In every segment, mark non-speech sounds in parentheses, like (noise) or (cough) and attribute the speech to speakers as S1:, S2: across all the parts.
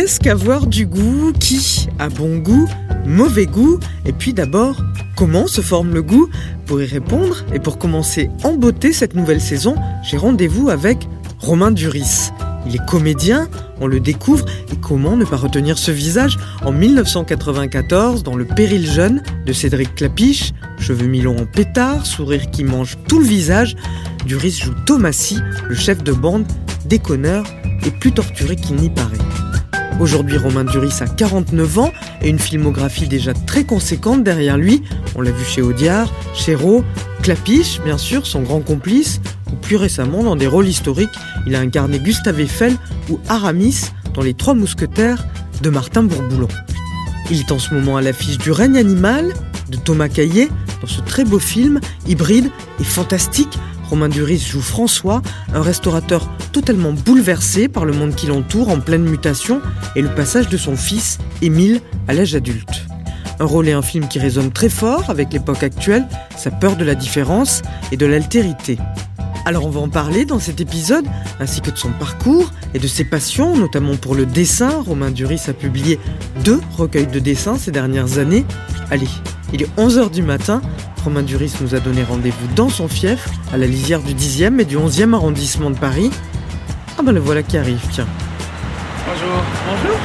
S1: Qu'est-ce qu'avoir du goût Qui a bon goût Mauvais goût Et puis d'abord, comment se forme le goût Pour y répondre et pour commencer en beauté cette nouvelle saison, j'ai rendez-vous avec Romain Duris. Il est comédien, on le découvre, et comment ne pas retenir ce visage En 1994, dans Le Péril jeune de Cédric Clapiche, cheveux mi-longs en pétard, sourire qui mange tout le visage, Duris joue Thomasy, le chef de bande, déconneur et plus torturé qu'il n'y paraît. Aujourd'hui, Romain Duris a 49 ans et une filmographie déjà très conséquente derrière lui. On l'a vu chez Audiard, Chéreau, Clapiche, bien sûr, son grand complice, ou plus récemment dans des rôles historiques, il a incarné Gustave Eiffel ou Aramis dans Les Trois Mousquetaires de Martin Bourboulon. Il est en ce moment à l'affiche du règne animal de Thomas Caillet dans ce très beau film, hybride et fantastique Romain Duris joue François, un restaurateur totalement bouleversé par le monde qui l'entoure en pleine mutation et le passage de son fils, Émile, à l'âge adulte. Un rôle et un film qui résonne très fort avec l'époque actuelle, sa peur de la différence et de l'altérité. Alors on va en parler dans cet épisode, ainsi que de son parcours et de ses passions, notamment pour le dessin. Romain Duris a publié deux recueils de dessins ces dernières années. Allez, il est 11h du matin, Romain Duris nous a donné rendez-vous dans son fief, à la lisière du 10e et du 11e arrondissement de Paris. Ah ben le voilà qui arrive, tiens.
S2: Bonjour.
S1: Bonjour.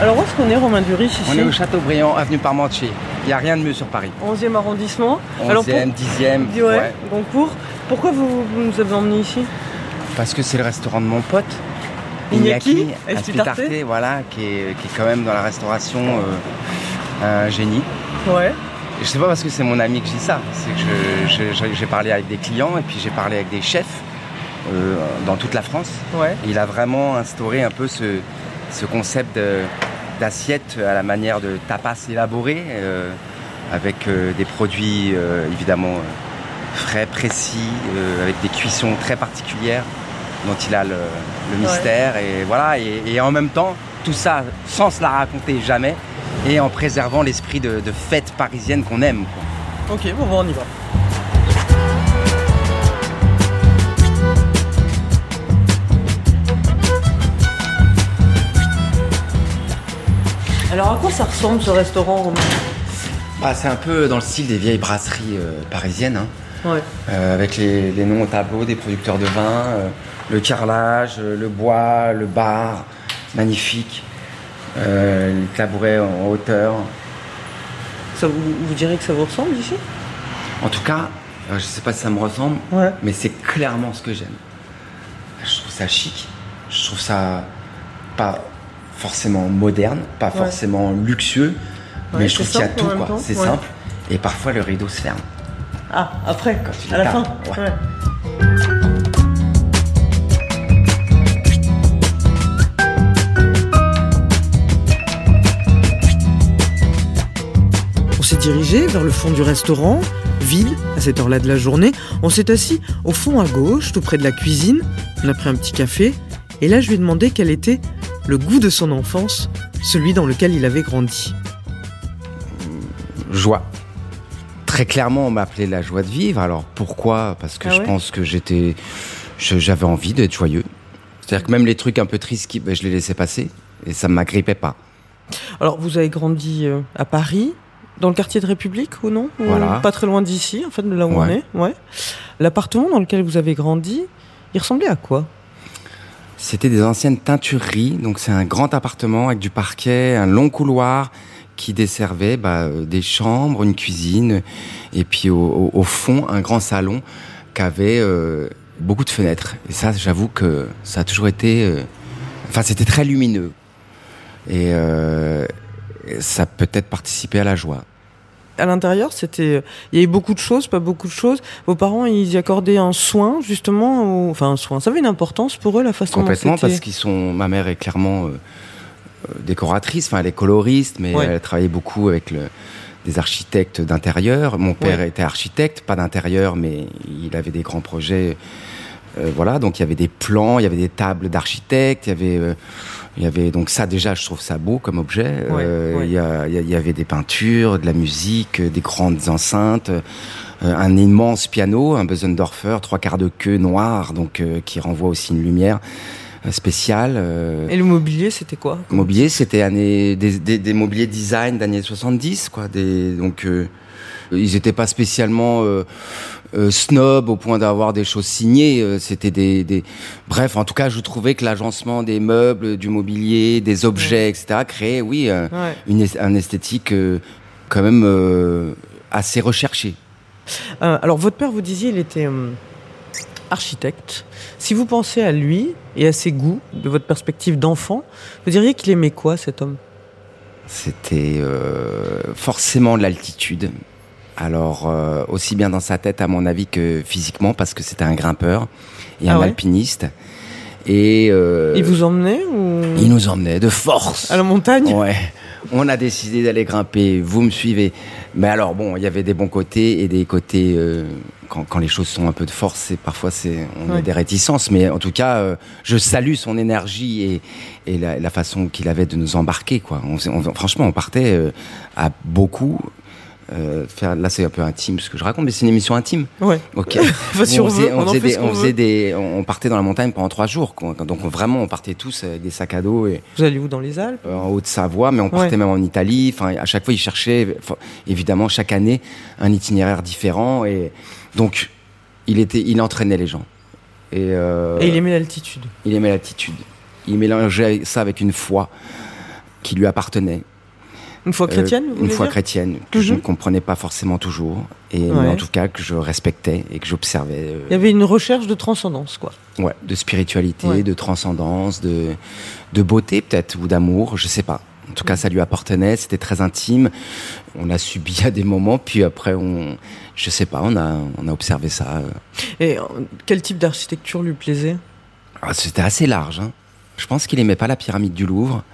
S1: Alors où est-ce qu'on est, Romain Duris, ici
S2: On est au Châteaubriand, avenue Parmentier. Il n'y a rien de mieux sur Paris.
S1: 11e arrondissement.
S2: 11e,
S1: Alors, pour-
S2: 10e.
S1: Ouais,
S2: ouais.
S1: Goncourt. Pourquoi vous, vous nous avez emmenés ici?
S2: Parce que c'est le restaurant de mon pote.
S1: Iñaki
S2: Espitarte,
S1: Espitarte.
S2: voilà, qui est, qui est quand même dans la restauration euh, un génie.
S1: Ouais.
S2: Et je sais pas parce que c'est mon ami que je dis ça. C'est que j'ai parlé avec des clients et puis j'ai parlé avec des chefs euh, dans toute la France.
S1: Ouais.
S2: Il a vraiment instauré un peu ce, ce concept d'assiette à la manière de tapas élaboré, euh, avec euh, des produits évidemment frais, précis, avec des cuissons très particulières dont il a le, le mystère. Et voilà, et, et en même temps, tout ça sans se la raconter jamais et en préservant l'esprit de, de fête parisienne qu'on aime. quoi.
S1: Ok, bon, bon, on y va. Alors à quoi ça ressemble ce restaurant, Romain
S2: Bah, c'est un peu dans le style des vieilles brasseries euh, parisiennes. hein.
S1: Ouais.
S2: Euh, avec les, les noms au tableau des producteurs de vin, euh, le carrelage, le bois, le bar, magnifique, euh, les tabourets en hauteur.
S1: Ça vous, vous direz que ça vous ressemble ici
S2: En tout cas, euh, je sais pas si ça me ressemble,
S1: Ouais.
S2: mais c'est clairement ce que j'aime. Je trouve ça chic, je trouve ça pas forcément moderne, pas
S1: Ouais.
S2: forcément luxueux,
S1: Ouais,
S2: mais je trouve qu'il y a tout quoi. C'est simple et parfois le rideau se ferme.
S1: Ah, après,
S2: tu
S1: à la fin. Dirigé vers le fond du restaurant, vide à cette heure-là de la journée. On s'est assis au fond à gauche, tout près de la cuisine. On a pris un petit café. Et là, je lui ai demandé quel était le goût de son enfance, celui dans lequel il avait grandi.
S2: joie. Très clairement, on m'appelait la joie de vivre. Alors pourquoi? Parce que
S1: Ah
S2: je
S1: ouais
S2: pense que j'étais, je- j'avais envie d'être joyeux. C'est-à-dire que même les trucs un peu tristes, qui- ben, je les laissais passer et ça ne m'agrippait pas.
S1: Alors, vous avez grandi euh, à Paris, dans le quartier de République ou non Ou
S2: Voilà.
S1: Pas très loin d'ici, en fait, de là où on est. Ouais. L'appartement dans lequel vous avez grandi, il ressemblait à quoi?
S2: C'était des anciennes teintureries, donc c'est un grand appartement avec du parquet, un long couloir qui desservait bah, euh, des chambres, une cuisine, et puis au, fond un grand salon qui avait euh, beaucoup de fenêtres. Et ça, j'avoue que ça a toujours été, euh, enfin c'était très lumineux, et euh, ça a peut-être participé à la joie.
S1: À l'intérieur, c'était, il y avait beaucoup de choses, pas beaucoup de choses. Vos parents, ils y accordaient un soin, justement, enfin un soin. Ça avait une importance pour eux, la façon
S2: Complètement,
S1: dont
S2: parce qu'ils sont. Ma mère est clairement euh, euh, décoratrice, enfin elle est coloriste, mais
S1: Ouais.
S2: elle a travaillé beaucoup avec le, des architectes d'intérieur. Mon père
S1: Ouais.
S2: était architecte, pas d'intérieur, mais il avait des grands projets. Euh, voilà, donc il y avait des plans, il y avait des tables d'architectes, il y avait, euh, il y avait donc ça déjà, je trouve ça beau comme objet.
S1: Ouais,
S2: Euh,
S1: ouais.
S2: Il y, a- il avait des peintures, de la musique, euh, des grandes enceintes, euh, un immense piano, un Bösendorfer, trois quarts de queue noire, donc euh, qui renvoie aussi une lumière spéciale.
S1: Et le mobilier, c'était quoi?
S2: Mobilier, c'était année, des, des, des mobiliers design d'années 70, quoi. Des, donc, ils n'étaient pas spécialement euh, euh, snob au point d'avoir des choses signées. euh, C'était des, des, bref, en tout cas, je trouvais que l'agencement des meubles, du mobilier, des objets, etc., créait, oui, euh,
S1: Ouais.
S2: une, un esthétique quand même assez recherchée.
S1: Alors, votre père, vous disiez, il était euh, architecte. Si vous pensez à lui et à ses goûts, de votre perspective d'enfant, vous diriez qu'il aimait quoi, cet homme?
S2: C'était euh, forcément de l'altitude. Alors, euh, aussi bien dans sa tête, à mon avis, que physiquement, parce que c'était un grimpeur et
S1: Ah
S2: un
S1: ouais
S2: alpiniste. Et euh,
S1: Il vous emmenait ou?
S2: Il nous emmenait de force.
S1: à la montagne?
S2: Ouais. On a décidé d'aller grimper. Vous me suivez. Mais alors bon, il y avait des bons côtés et des côtés euh, quand, quand les choses sont un peu de force, c'est parfois c'est on
S1: Ouais.
S2: a des réticences. Mais en tout cas, euh, je salue son énergie et, et la, la façon qu'il avait de nous embarquer. Quoi. On, on- franchement, on partait à beaucoup. Euh, faire, là, c'est un peu intime ce que je raconte, mais c'est une émission intime.
S1: Ouais.
S2: Ok. (laughs)
S1: Enfin, si on
S2: faisait,
S1: veut, on en
S2: faisait
S1: fait
S2: des, on faisait
S1: veut.
S2: des, on partait dans la montagne pendant trois jours. quoi. Donc vraiment, on partait tous avec des sacs à dos et
S1: Vous allez où dans les Alpes?
S2: Euh, en Haute-Savoie, mais on partait
S1: Ouais.
S2: même en Italie. Enfin, à chaque fois, ils cherchaient, évidemment, chaque année, un itinéraire différent. Et donc, il était, il entraînait les gens. Et, euh,
S1: Et il aimait l'altitude.
S2: il aimait l'attitude. Il mélangeait ça avec une foi qui lui appartenait.
S1: Une foi
S2: Euh,
S1: chrétienne, vous
S2: Une foi
S1: dire
S2: chrétienne que je
S1: Mhm.
S2: ne comprenais pas forcément toujours. Et mais en tout cas, que je respectais et que j'observais. euh,
S1: Il y avait une recherche de transcendance, quoi.
S2: Ouais, de spiritualité,
S1: Ouais.
S2: de transcendance, de, de beauté peut-être, ou d'amour, je sais pas. En tout cas, ça lui appartenait, c'était très intime. On l'a subi à des moments, puis après, on, je sais pas, on a, on a observé ça. euh.
S1: Et quel type d'architecture lui plaisait?
S2: Ah, C'était assez large. hein. Je pense qu'il aimait pas la pyramide du Louvre.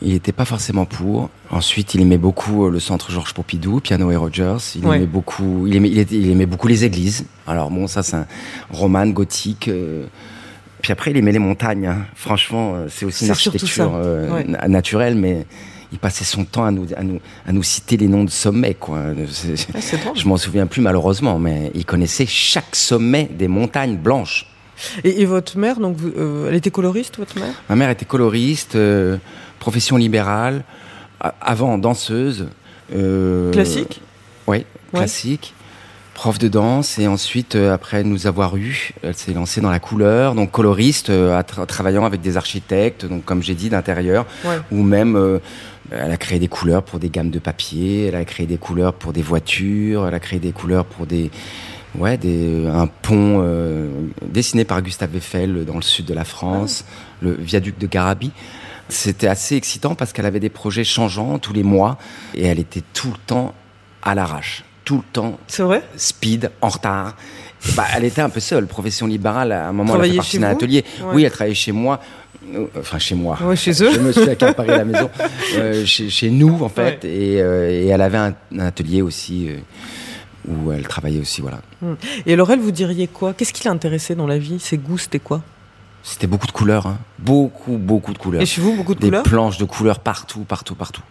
S2: Il n'était pas forcément pour. Ensuite, il aimait beaucoup euh, le centre Georges Pompidou, Piano et Rogers. Il
S1: Ouais.
S2: aimait beaucoup. Il aimait, il, était- il aimait beaucoup les églises. Alors bon, ça c'est un roman gothique. euh, Puis après, il aimait les montagnes. hein. Franchement, euh, c'est aussi une architecture
S1: ça.
S2: euh,
S1: Ouais.
S2: na- naturelle, mais il passait son temps à nous, à nous, à nous citer les noms de sommets. Quoi.
S1: Ah.
S2: Je m'en souviens plus malheureusement, mais il connaissait chaque sommet des montagnes blanches.
S1: Et, et votre mère, donc, vous- euh, elle était coloriste, votre mère?
S2: Ma mère était coloriste, euh, profession libérale, avant danseuse. euh,
S1: Classique
S2: Oui,
S1: Ouais.
S2: classique. Prof de danse et ensuite, euh, après nous avoir eu, elle s'est lancée dans la couleur, donc coloriste, euh, tra- travaillant avec des architectes, donc comme j'ai dit d'intérieur,
S1: Ouais.
S2: ou même elle a créé des couleurs pour des gammes de papier, elle a créé des couleurs pour des voitures, elle a créé des couleurs pour des ouais des un pont euh, dessiné par Gustave Eiffel dans le sud de la France, le viaduc de Garabi. C'était assez excitant parce qu'elle avait des projets changeants tous les mois et elle était tout le temps à l'arrache, tout le temps
S1: C'est vrai?
S2: speed, en retard. Et bah, elle était un peu seule, profession libérale. À un moment, elle a fait partie d'un atelier.
S1: Ouais.
S2: Oui, elle travaillait chez moi. Euh, Enfin, chez moi.
S1: Ouais, chez eux.
S2: Je me suis accaparé la maison. (laughs) Euh, chez, chez nous, en fait.
S1: Ouais.
S2: Et, euh, et elle avait un, un atelier aussi euh, où elle travaillait aussi, voilà.
S1: Et alors, elle, vous diriez quoi? Qu'est-ce qui l'intéressait dans la vie? Ses goûts, c'était quoi?
S2: C'était beaucoup de couleurs. hein. Beaucoup, beaucoup de couleurs.
S1: Et chez vous, beaucoup de
S2: des
S1: couleurs
S2: planches de couleurs partout, partout, partout.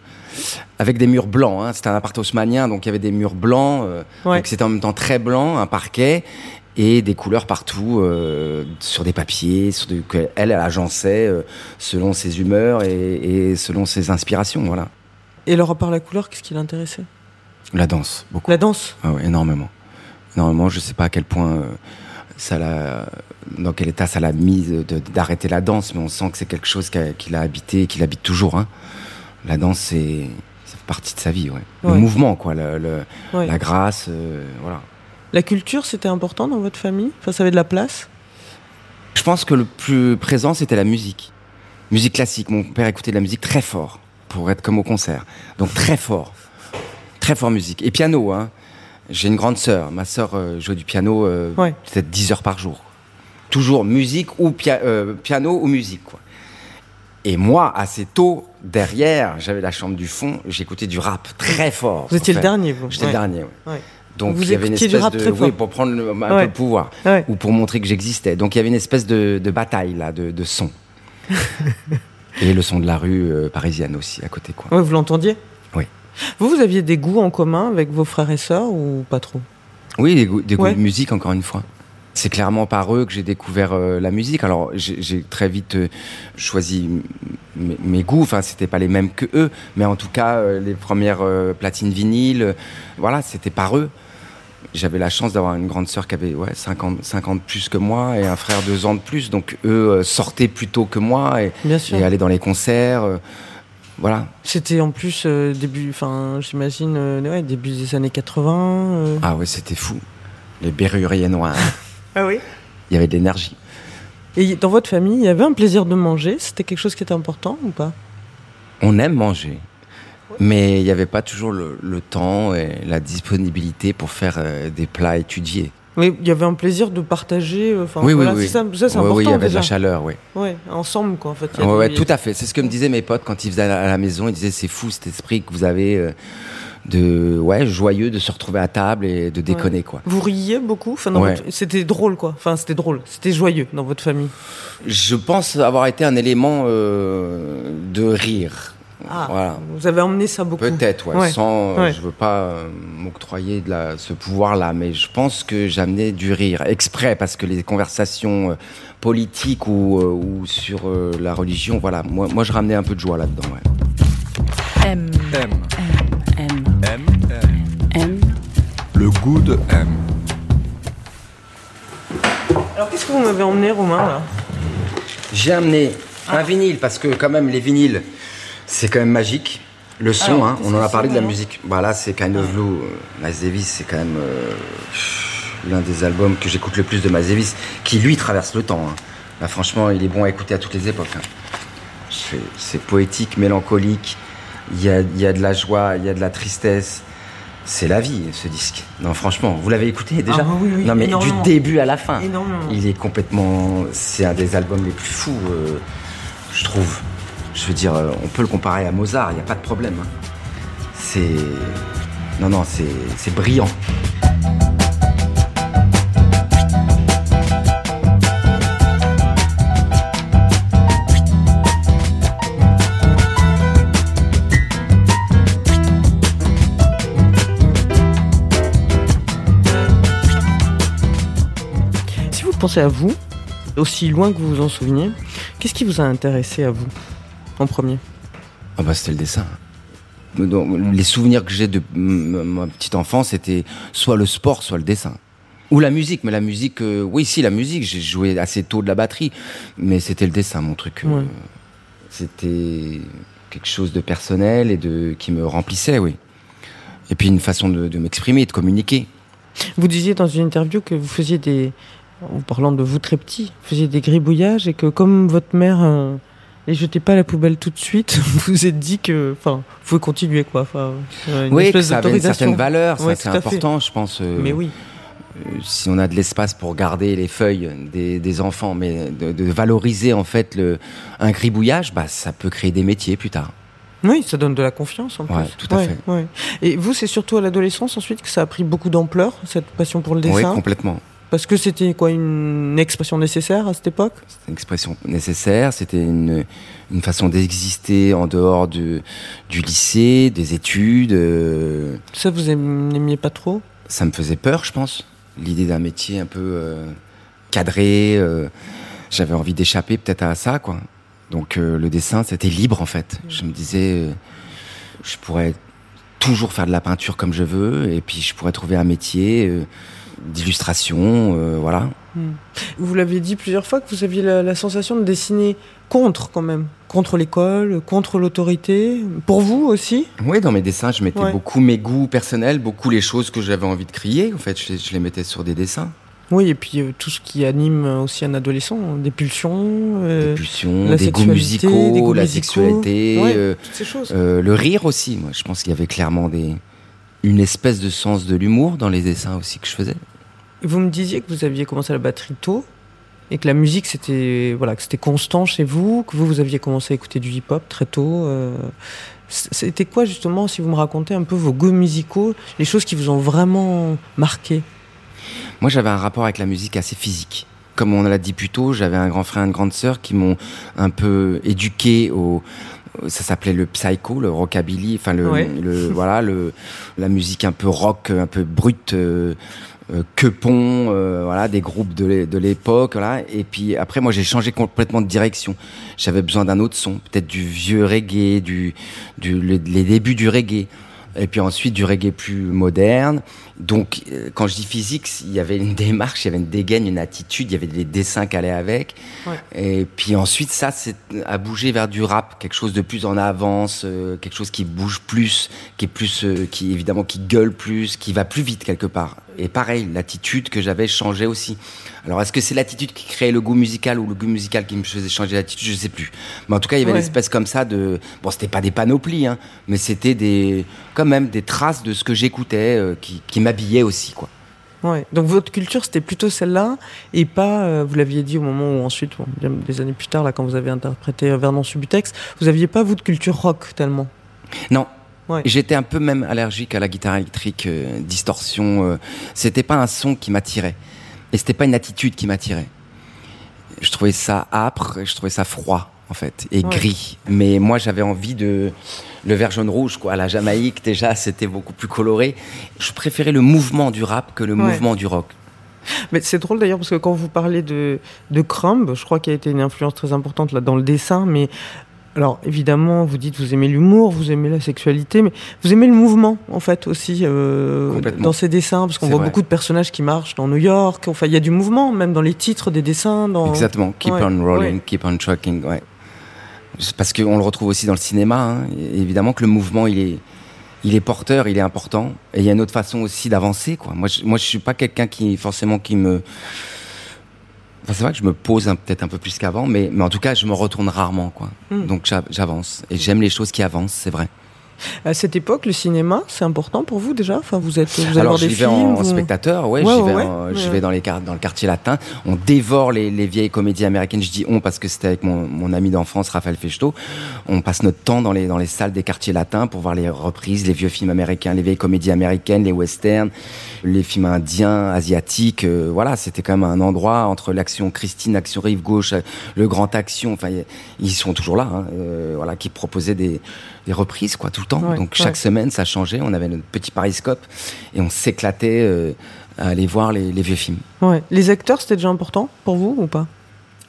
S2: Avec des murs blancs. Hein. C'était un appart haussmanien, donc il y avait des murs blancs. euh,
S1: Ouais.
S2: Donc c'était en même temps très blanc, un parquet et des couleurs partout euh, sur des papiers, sur des, que elle, elle agençait euh, selon ses humeurs et, et selon ses inspirations. Voilà.
S1: Et alors, à part la couleur, qu'est-ce qui l'intéressait?
S2: La danse, beaucoup.
S1: La danse?
S2: Ah ouais, énormément. Énormément. Je sais pas à quel point euh, ça l'a, dans quel état ça l'a mis d'arrêter la danse, mais on sent que c'est quelque chose qui a, habité, et qui l'habite toujours. Hein. La danse, c'est, ça fait partie de sa vie, ouais. Le mouvement, quoi, le- le-
S1: Ouais.
S2: la grâce, euh, voilà.
S1: La culture, c'était important dans votre famille? Enfin, ça avait de la place?
S2: Je pense que le plus présent, c'était la musique. Musique classique. Mon père écoutait de la musique très fort pour être comme au concert. Donc très fort. très fort musique. Et piano, hein. J'ai une grande sœur. Ma sœur euh, jouait du piano euh, peut-être 10 heures par jour. Toujours musique ou pia- euh, piano ou musique, quoi. Et moi, assez tôt, derrière, j'avais la chambre du fond, j'écoutais du rap très fort.
S1: Vous étiez le dernier, vous.
S2: J'étais le dernier. Ouais. Donc
S1: Vous
S2: il y avait une
S1: écoutiez du
S2: espèce
S1: rap
S2: de
S1: très fort.
S2: oui pour prendre le- un
S1: Ouais.
S2: peu le pouvoir ou pour montrer que j'existais. Donc il y avait une espèce de, de bataille là, de, de son. (laughs) Et le son de la rue euh, parisienne aussi à côté quoi.
S1: Vous l'entendiez?
S2: Oui.
S1: Vous, vous aviez des goûts en commun avec vos frères et sœurs ou pas trop?
S2: Oui, des goûts, des goûts
S1: Ouais.
S2: de musique encore une fois. C'est clairement par eux que j'ai découvert euh, la musique. Alors j'ai très vite euh, choisi mes goûts. Enfin, c'était pas les mêmes que eux, mais en tout cas euh, les premières platines vinyles, voilà, c'était par eux. J'avais la chance d'avoir une grande sœur qui avait ouais, 50, 50 plus que moi et un frère deux ans de plus. Donc eux sortaient plus tôt que moi et, et allaient dans les concerts. voilà.
S1: C'était en plus euh, début, enfin, j'imagine, euh, ouais, début des années 80. euh.
S2: Ah ouais, c'était fou. Les berruriers noirs. (laughs)
S1: Ah oui
S2: Il y avait de l'énergie.
S1: Et dans votre famille, il y avait un plaisir de manger? C'était quelque chose qui était important ou pas?
S2: On aime manger, mais il n'y avait pas toujours le, le temps et la disponibilité pour faire euh, des plats étudiés.
S1: Oui, il y avait un plaisir de partager. euh, Enfin,
S2: oui,
S1: voilà,
S2: oui, oui.
S1: Ça, ça, c'est
S2: Oui,
S1: important.
S2: oui, il y avait de la chaleur, oui.
S1: Ouais, ensemble, quoi, en fait. il y
S2: Ouais, ouais, tout à fait. C'est ce que me disaient mes potes quand ils faisaient à la, à la maison. Ils disaient c'est fou cet esprit que vous avez euh, de ouais joyeux de se retrouver à table et de déconner quoi.
S1: Vous riez beaucoup? Enfin, dans
S2: Ouais.
S1: votre- C'était drôle, quoi. Enfin, c'était drôle. C'était joyeux dans votre famille.
S2: Je pense avoir été un élément euh, de rire.
S1: Ah,
S2: Voilà.
S1: vous avez emmené ça beaucoup.
S2: Peut-être, ouais,
S1: Ouais.
S2: sans, euh,
S1: Ouais.
S2: je veux pas euh, m'octroyer de la, ce pouvoir-là, mais je pense que j'amenais du rire exprès parce que les conversations euh, politiques ou, euh, ou sur euh, la religion, voilà, moi, moi je ramenais un peu de joie là-dedans. Ouais.
S3: M,
S4: M.
S3: M,
S4: M. Le goût de M.
S1: Alors, qu'est-ce que vous m'avez emmené, Romain, là?
S2: J'ai amené un vinyle parce que quand même les vinyles, c'est quand même magique. Le son,
S1: Alors,
S2: hein, on en a parlé de la musique. Bah là, c'est Kind of Blue. euh, Miles Davis, c'est quand même euh, l'un des albums que j'écoute le plus de Miles Davis, qui lui traverse le temps. hein. Là, franchement, il est bon à écouter à toutes les époques. hein. C'est- poétique, mélancolique. Il y a, il y a de la joie, il y a de la tristesse. C'est la vie, ce disque. Non, franchement, vous l'avez écouté déjà
S1: Ah oui, oui,
S2: Non, mais du début à la fin.
S1: Énormément.
S2: Il est complètement. C'est un des albums les plus fous, euh, je trouve. Je veux dire, euh, on peut le comparer à Mozart, il n'y a pas de problème. hein. C'est. Non, non, c'est c'est brillant.
S1: Pensez à vous, aussi loin que vous vous en souveniez, qu'est-ce qui vous a intéressé à vous, en premier?
S2: Ah bah c'était le dessin. Donc, les souvenirs que j'ai de ma petite enfance, c'était soit le sport, soit le dessin. Ou la musique, mais la musique, euh, oui, si, la musique, j'ai joué assez tôt de la batterie, mais c'était le dessin, mon truc. euh. C'était quelque chose de personnel et de qui me remplissait, oui. Et puis une façon de, de m'exprimer, de communiquer.
S1: Vous disiez dans une interview que vous faisiez des, en parlant de vous très petit, vous faisiez des gribouillages et que comme votre mère euh, les jetait pas à la poubelle tout de suite, vous (laughs) vous êtes dit que, enfin, vous pouvez continuer quoi. Enfin, une
S2: oui, que ça avait une certaine valeur,
S1: Ouais,
S2: c'est
S1: fait.
S2: important, je pense. euh,
S1: Mais oui.
S2: euh, si on a de l'espace pour garder les feuilles des, des enfants, mais de, de valoriser en fait le, un gribouillage, bah, ça peut créer des métiers plus tard.
S1: Oui, ça donne de la confiance en
S2: Ouais,
S1: plus.
S2: tout à fait.
S1: ouais. Et vous, c'est surtout à l'adolescence ensuite que ça a pris beaucoup d'ampleur, cette passion pour le
S2: Oui,
S1: dessin?
S2: complètement.
S1: Parce que c'était quoi, une expression nécessaire à cette époque?
S2: C'était une expression nécessaire, c'était une, une façon d'exister en dehors de, du lycée, des études. euh,
S1: Ça, vous aim- n'aimiez pas trop?
S2: Ça me faisait peur, je pense. L'idée d'un métier un peu euh, cadré. euh, J'avais envie d'échapper peut-être à ça, quoi. Donc le dessin, c'était libre en fait. Je me disais, je pourrais toujours faire de la peinture comme je veux, et puis je pourrais trouver un métier d'illustration, euh, voilà.
S1: Vous l'avez dit plusieurs fois que vous aviez la, la sensation de dessiner contre quand même, contre l'école, contre l'autorité. Pour vous aussi?
S2: Oui, dans mes dessins, je mettais
S1: Ouais.
S2: beaucoup mes goûts personnels, beaucoup les choses que j'avais envie de crier. En fait, je, les- je les mettais sur des dessins.
S1: Oui, et puis euh, tout ce qui anime aussi un adolescent, des pulsions, euh,
S2: des pulsions,
S1: la
S2: des goûts musicaux,
S1: des goûts
S2: la
S1: musicaux.
S2: sexualité,
S1: Ouais, toutes ces choses.
S2: euh, le rire aussi. Moi, je pense qu'il y avait clairement des, une espèce de sens de l'humour dans les dessins aussi que je faisais.
S1: Vous me disiez que vous aviez commencé la batterie tôt et que la musique c'était voilà que c'était constant chez vous, que vous vous aviez commencé à écouter du hip-hop très tôt. Euh, c'était quoi justement, si vous me racontez un peu vos goûts musicaux, les choses qui vous ont vraiment marqué?
S2: Moi j'avais un rapport avec la musique assez physique. Comme on l'a dit plus tôt, j'avais un grand frère et une grande sœur qui m'ont un peu éduqué au, ça s'appelait le psycho, le rockabilly, enfin le, le (laughs) voilà le la musique un peu rock, un peu brute, euh, euh, Quepon, euh, voilà, des groupes de l'époque, voilà. Et puis après, moi, j'ai changé complètement de direction. J'avais besoin d'un autre son, peut-être du vieux reggae, du, du les débuts du reggae et puis ensuite du reggae plus moderne. Donc, euh, quand je dis physique, il y avait une démarche, il y avait une dégaine, une attitude, il y avait des dessins qui allaient avec. Et puis ensuite, ça, c'est à bouger vers du rap, quelque chose de plus en avance, euh, quelque chose qui bouge plus, qui est plus, euh, qui évidemment qui gueule plus, qui va plus vite quelque part. Et pareil, l'attitude que j'avais changé aussi. Alors, est-ce que c'est l'attitude qui créait le goût musical ou le goût musical qui me faisait changer d'attitude? Je sais plus. Mais en tout cas, il y avait une espèce comme ça de. Bon, c'était pas des panoplies, hein, mais c'était des, quand même des traces de ce que j'écoutais euh, qui, qui m'habillaient aussi, quoi.
S1: Ouais. Donc votre culture c'était plutôt celle-là et pas, euh, vous l'aviez dit au moment où ensuite, des années plus tard, là quand vous avez interprété Vernon Subutex, vous aviez pas vous de culture rock tellement?
S2: Non, J'étais un peu même allergique à la guitare électrique, euh, distorsion. Euh, c'était pas un son qui m'attirait. Et c'était pas une attitude qui m'attirait. Je trouvais ça âpre, je trouvais ça froid, en fait, et gris. Mais moi, j'avais envie de. Le vert jaune rouge, quoi. La Jamaïque, déjà, c'était beaucoup plus coloré. Je préférais le mouvement du rap que le mouvement du rock.
S1: Mais c'est drôle d'ailleurs parce que quand vous parlez de, de Crumb, je crois qu'il a été une influence très importante là dans le dessin, mais alors évidemment, vous dites vous aimez l'humour, vous aimez la sexualité, mais vous aimez le mouvement en fait aussi euh, dans ces dessins, parce qu'on voit beaucoup de personnages qui marchent dans New York. Enfin, il y a du mouvement même dans les titres des dessins. Dans...
S2: Exactement. Keep on rolling, keep on trucking. Ouais. Parce qu'on le retrouve aussi dans le cinéma. Hein. Évidemment que le mouvement, il est, il est porteur, il est important. Et il y a une autre façon aussi d'avancer. Quoi. Moi, je, moi, je suis pas quelqu'un qui forcément qui me c'est vrai que je me pose peut-être un peu plus qu'avant, mais, mais en tout cas, je me retourne rarement, quoi. Hmm. Donc j'avance. Et j'aime les choses qui avancent, c'est vrai.
S1: À cette époque, le cinéma, c'est important pour vous déjà? Enfin, vous êtes, vous
S2: Alors,
S1: j'y
S2: vais en, spectateur, ouais, j'y vais, dans, les, dans le quartier latin. On dévore les, vieilles comédies américaines. Je dis on parce que c'était avec mon, ami d'enfance, Raphaël Fechto. On passe notre temps dans les, dans les salles des quartiers latins pour voir les reprises, les vieux films américains, les vieilles comédies américaines, les westerns, les films indiens, asiatiques. Euh, voilà, c'était quand même un endroit entre l'action Christine, action rive gauche, le grand action. Enfin, ils sont toujours là. Hein, euh, voilà, qui proposaient des des reprises quoi tout le temps. Donc chaque semaine ça changeait. On avait notre petit pariscope et on s'éclatait euh, à aller voir les, vieux films.
S1: Ouais. Les acteurs c'était déjà important pour vous ou pas?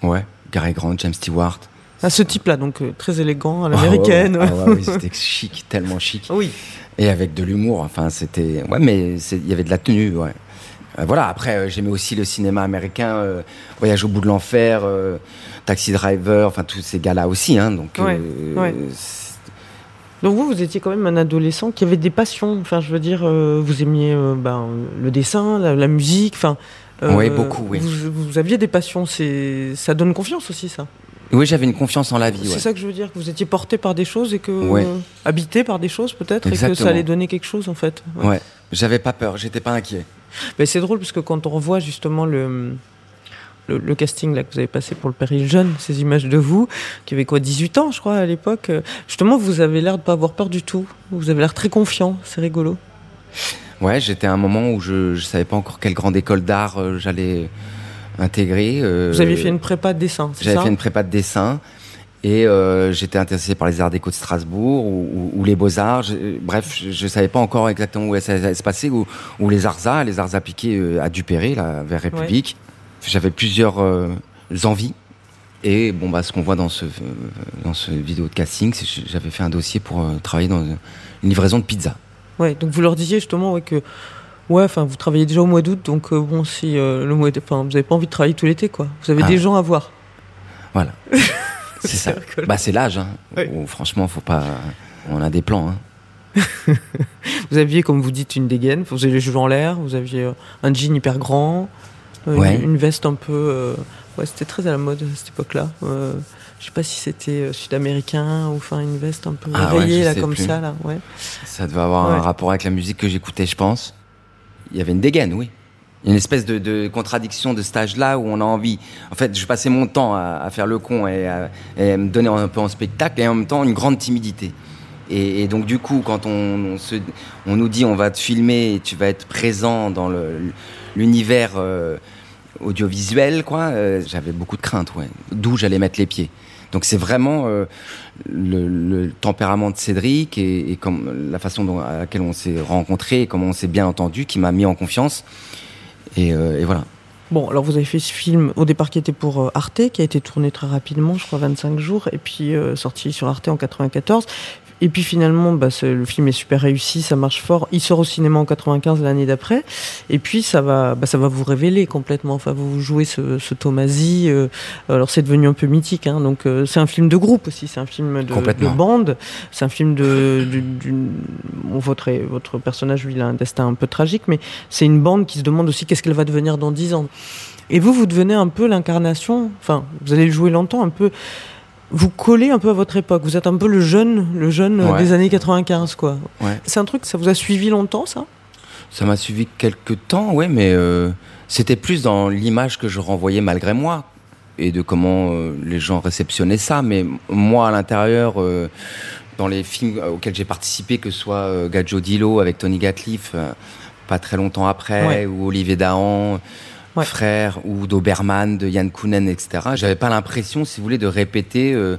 S2: Ouais, Gary Grant, James Stewart.
S1: À ce type-là, donc euh, très élégant, à l'américaine.
S2: Ah oui, (laughs) c'était chic, tellement chic.
S1: Oui.
S2: Et avec de l'humour. Enfin, c'était. Ouais, mais il y avait de la tenue, ouais. Euh, voilà, après, j'aimais aussi le cinéma américain, Voyage au bout de l'enfer, Taxi Driver, enfin, tous ces gars-là aussi. Hein, donc, ouais,
S1: donc vous, vous étiez quand même un adolescent qui avait des passions. Enfin, je veux dire, euh, vous aimiez euh, ben, le dessin, la, musique. Enfin,
S2: euh, oui, beaucoup. Oui.
S1: Vous, aviez des passions. C'est, ça donne confiance aussi, ça.
S2: Oui, j'avais une confiance en la vie.
S1: C'est ça que je veux dire, que vous étiez porté par des choses et que habité par des choses peut-être et que ça allait donner quelque chose en fait.
S2: Ouais. J'avais pas peur, j'étais pas inquiet.
S1: Mais c'est drôle parce que quand on revoit justement le le, casting là, que vous avez passé pour le péril jeune, ces images de vous, qui avait quoi, 18 ans, je crois, à l'époque. Euh, justement, vous avez l'air de pas avoir peur du tout. Vous avez l'air très confiant. C'est rigolo.
S2: Ouais, j'étais à un moment où je, je savais pas encore quelle grande école d'art euh, j'allais intégrer.
S1: Euh, vous aviez fait une prépa de dessin,
S2: c'est ça J'avais fait une prépa de dessin. Et j'étais intéressé par les arts déco de Strasbourg ou, les beaux-arts. Bref, je ne savais pas encore exactement où ça allait se passer, ou, les arts les arts appliqués à Dupéré, là, vers République. J'avais plusieurs euh, envies. Et bon, bah, ce qu'on voit dans ce, euh, dans ce vidéo de casting, c'est que j'avais fait un dossier pour euh, travailler dans une livraison de pizza.
S1: Ouais, donc vous leur disiez justement ouais, que ouais, enfin, vous travaillez déjà au mois d'août, donc bon, si le mois, enfin, vous n'avez pas envie de travailler tout l'été, quoi. Vous avez ah. des gens à voir.
S2: Voilà. (laughs) c'est ça. Bah, c'est l'âge. Hein, franchement, faut pas. On a des plans. Hein. (laughs)
S1: vous aviez, comme vous dites, une dégaine. Vous aviez les cheveux en l'air. Vous aviez un jean hyper grand. Une, veste un peu. ouais, c'était très à la mode à cette époque-là. Je sais pas si c'était sud-américain ou enfin une veste un peu
S2: ah
S1: rayée là comme ça là. Ouais.
S2: Ça devait avoir un rapport avec la musique que j'écoutais, je pense. Il y avait une dégaine, oui. Une espèce de, contradiction de stage là où on a envie. En fait, je passais mon temps à, faire le con et à, me donner un peu en spectacle et en même temps une grande timidité. Et, donc du coup, quand on, on, nous dit on va te filmer et tu vas être présent dans l'univers euh, audiovisuel, quoi, euh, j'avais beaucoup de crainte, ouais. D'où j'allais mettre les pieds. Donc c'est vraiment euh, le, tempérament de Cédric et, comme la façon dont, à laquelle on s'est rencontrés et comment on s'est bien entendu qui m'a mis en confiance. Et, voilà.
S1: Bon, alors vous avez fait ce film au départ qui était pour Arte, qui a été tourné très rapidement, je crois 25 jours, et puis sorti sur Arte en 94. Et puis finalement, bah, le film est super réussi, ça marche fort. Il sort au cinéma en 95 l'année d'après. Et puis ça va, bah, ça va vous révéler complètement. Enfin, vous jouez ce, ce Tomasi. Euh, alors c'est devenu un peu mythique. Hein, donc euh, c'est un film de groupe aussi. C'est un film de, de bande. C'est un film de, votre votre personnage, lui, il a un destin un peu tragique, mais c'est une bande qui se demande aussi qu'est-ce qu'elle va devenir dans 10 ans. Et vous, vous devenez un peu l'incarnation. Enfin, vous allez le jouer longtemps, un peu vous collez un peu à votre époque. Vous êtes un peu le jeune, le jeune euh, des années 95, quoi. C'est un truc, ça vous a suivi longtemps, ça?
S2: Ça m'a suivi quelques temps, ouais, mais euh, c'était plus dans l'image que je renvoyais malgré moi et de comment euh, les gens réceptionnaient ça. Mais moi, à l'intérieur, dans les films auxquels j'ai participé, que ce soit Gadjo Dilo avec Tony Gatliff, pas très longtemps après, ou Olivier Dahan frère ou d'Obermann, de Yann Kounen, etc. J'avais pas l'impression, si vous voulez, de répéter euh,